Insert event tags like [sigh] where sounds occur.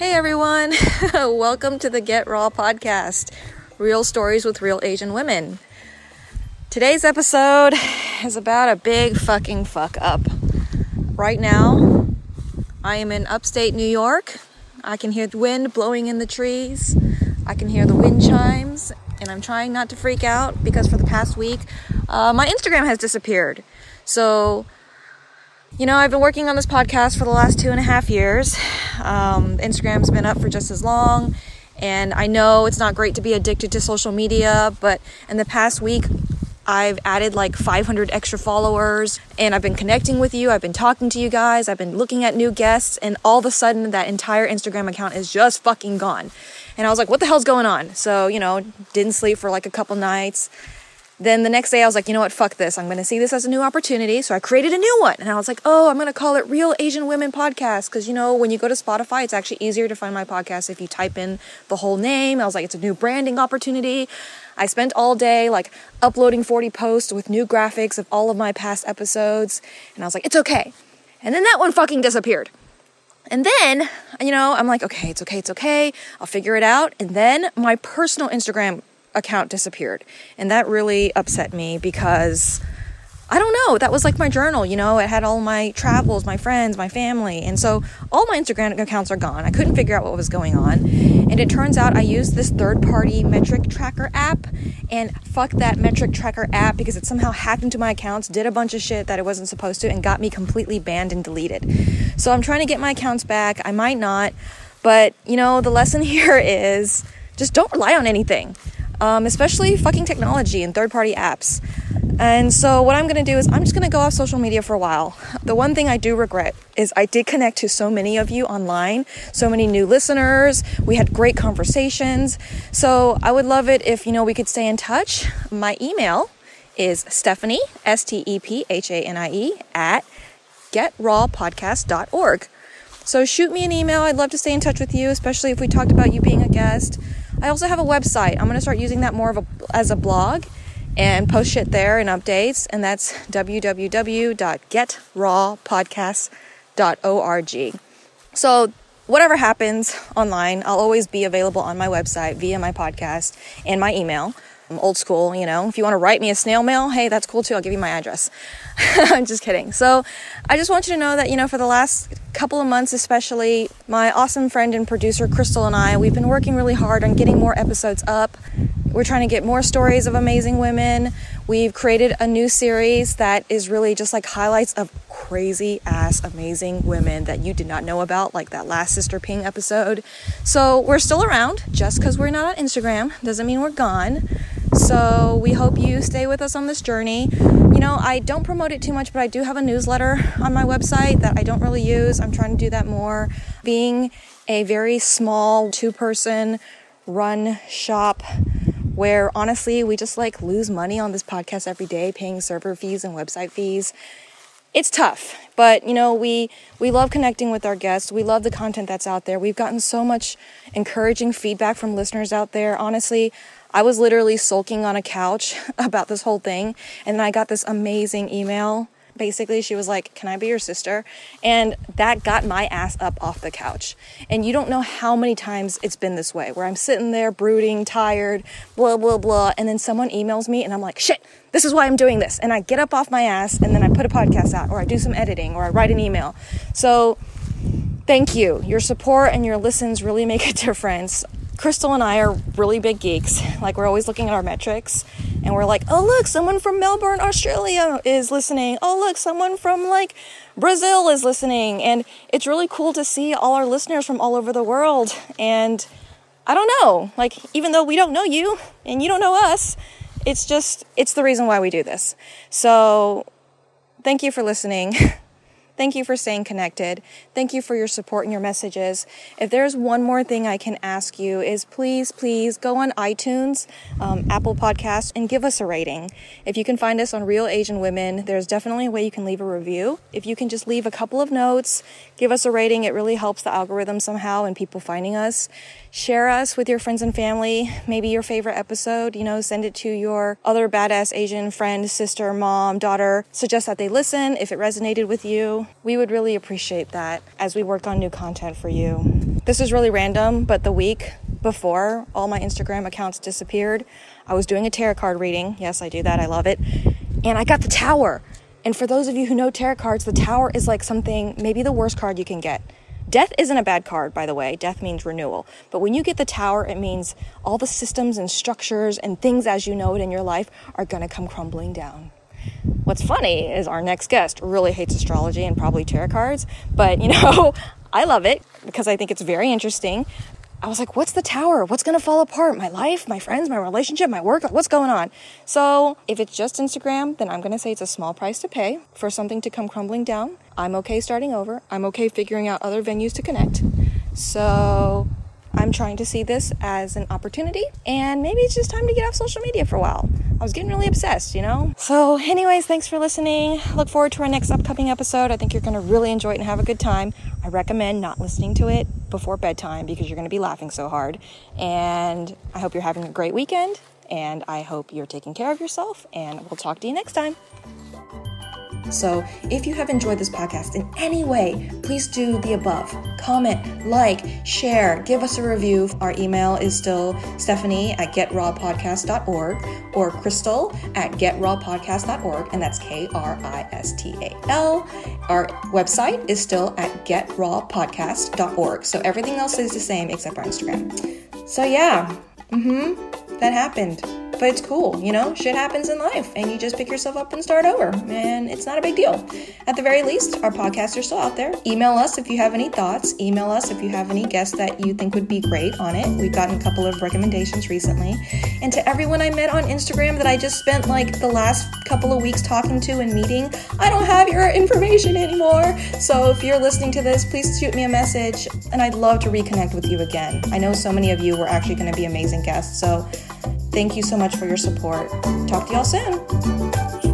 Hey everyone, [laughs] welcome to the Get Raw podcast Real Stories with Real Asian Women. Today's episode is about a big fucking fuck up. Right now, I am in upstate New York. I can hear the wind blowing in the trees, I can hear the wind chimes, and I'm trying not to freak out because for the past week, uh, my Instagram has disappeared. So, you know, I've been working on this podcast for the last two and a half years. Um, Instagram's been up for just as long, and I know it's not great to be addicted to social media, but in the past week, I've added like 500 extra followers and I've been connecting with you. I've been talking to you guys. I've been looking at new guests, and all of a sudden, that entire Instagram account is just fucking gone. And I was like, what the hell's going on? So, you know, didn't sleep for like a couple nights then the next day I was like, you know what, fuck this. I'm going to see this as a new opportunity. So I created a new one. And I was like, oh, I'm going to call it Real Asian Women Podcast. Because, you know, when you go to Spotify, it's actually easier to find my podcast if you type in the whole name. I was like, it's a new branding opportunity. I spent all day like uploading 40 posts with new graphics of all of my past episodes. And I was like, it's okay. And then that one fucking disappeared. And then, you know, I'm like, okay, it's okay, it's okay. I'll figure it out. And then my personal Instagram account disappeared. And that really upset me because I don't know, that was like my journal, you know, it had all my travels, my friends, my family. And so all my Instagram accounts are gone. I couldn't figure out what was going on. And it turns out I used this third party metric tracker app and fuck that metric tracker app because it somehow hacked into my accounts, did a bunch of shit that it wasn't supposed to, and got me completely banned and deleted. So I'm trying to get my accounts back. I might not, but you know, the lesson [laughs] here is just don't rely on anything um, especially fucking technology and third party apps. And so, what I'm gonna do is, I'm just gonna go off social media for a while. The one thing I do regret is I did connect to so many of you online, so many new listeners. We had great conversations. So, I would love it if, you know, we could stay in touch. My email is Stephanie, S T E P H A N I E, at getrawpodcast.org. So, shoot me an email. I'd love to stay in touch with you, especially if we talked about you being a guest. I also have a website. I'm going to start using that more of a, as a blog and post shit there and updates. And that's www.getrawpodcast.org. So, whatever happens online, I'll always be available on my website via my podcast and my email. I'm old school, you know. If you want to write me a snail mail, hey, that's cool too. I'll give you my address. [laughs] I'm just kidding. So, I just want you to know that, you know, for the last couple of months, especially, my awesome friend and producer, Kristal, and I, we've been working really hard on getting more episodes up. We're trying to get more stories of amazing women. We've created a new series that is really just like highlights of crazy ass amazing women that you did not know about, like that last Sister Ping episode. So, we're still around. Just because we're not on Instagram doesn't mean we're gone. So we hope you stay with us on this journey. You know, I don't promote it too much, but I do have a newsletter on my website that I don't really use. I'm trying to do that more. Being a very small two person run shop where honestly we just like lose money on this podcast every day paying server fees and website fees it's tough but you know we we love connecting with our guests we love the content that's out there we've gotten so much encouraging feedback from listeners out there honestly I was literally sulking on a couch [laughs] about this whole thing. And then I got this amazing email. Basically, she was like, Can I be your sister? And that got my ass up off the couch. And you don't know how many times it's been this way where I'm sitting there brooding, tired, blah, blah, blah. And then someone emails me and I'm like, Shit, this is why I'm doing this. And I get up off my ass and then I put a podcast out or I do some editing or I write an email. So, thank you. Your support and your listens really make a [laughs] difference. Kristal and I are really big geeks. Like, we're always looking at our metrics and we're like, oh, look, someone from Melbourne, Australia is listening. Oh, look, someone from like Brazil is listening. And it's really cool to see all our listeners from all over the world. And I don't know, like, even though we don't know you and you don't know us, it's just, it's the reason why we do this. So, thank you for listening. [laughs] Thank you for staying connected. Thank you for your support and your messages. If there's one more thing I can ask you is please, please go on iTunes, um, Apple Podcast, and give us a rating. If you can find us on Real Asian Women, there's definitely a way you can leave a review. If you can just leave a couple of notes, give us a rating, it really helps the algorithm somehow and people finding us. Share us with your friends and family. Maybe your favorite episode, you know, send it to your other badass Asian friend, sister, mom, daughter. Suggest that they listen if it resonated with you. We would really appreciate that as we work on new content for you. This is really random, but the week before all my Instagram accounts disappeared, I was doing a tarot card reading. Yes, I do that. I love it. And I got the tower. And for those of you who know tarot cards, the tower is like something, maybe the worst card you can get. Death isn't a bad card, by the way. Death means renewal. But when you get the tower, it means all the systems and structures and things as you know it in your life are going to come crumbling down. What's funny is our next guest really hates astrology and probably tarot cards, but you know, [laughs] I love it because I think it's very interesting. I was like, what's the tower? What's going to fall apart? My life, my friends, my relationship, my work? What's going on? So, if it's just Instagram, then I'm going to say it's a small price to pay for something to come crumbling down. I'm okay starting over. I'm okay figuring out other venues to connect. So, I'm trying to see this as an opportunity, and maybe it's just time to get off social media for a while. I was getting really obsessed, you know? So, anyways, thanks for listening. Look forward to our next upcoming episode. I think you're going to really enjoy it and have a good time. I recommend not listening to it before bedtime because you're going to be laughing so hard. And I hope you're having a great weekend, and I hope you're taking care of yourself, and we'll talk to you next time. So, if you have enjoyed this podcast in any way, please do the above comment, like, share, give us a review. Our email is still stephanie at getrawpodcast.org or kristal at getrawpodcast.org, and that's K R I S T A L. Our website is still at getrawpodcast.org. So, everything else is the same except our Instagram. So, yeah, mm hmm, that happened but it's cool, you know? Shit happens in life, and you just pick yourself up and start over, and it's not a big deal. At the very least, our podcasts are still out there. Email us if you have any thoughts. Email us if you have any guests that you think would be great on it. We've gotten a couple of recommendations recently. And to everyone I met on Instagram that I just spent like the last couple of weeks talking to and meeting, I don't have your information anymore. So if you're listening to this, please shoot me a message, and I'd love to reconnect with you again. I know so many of you were actually going to be amazing guests, so Thank you so much for your support. Talk to y'all soon.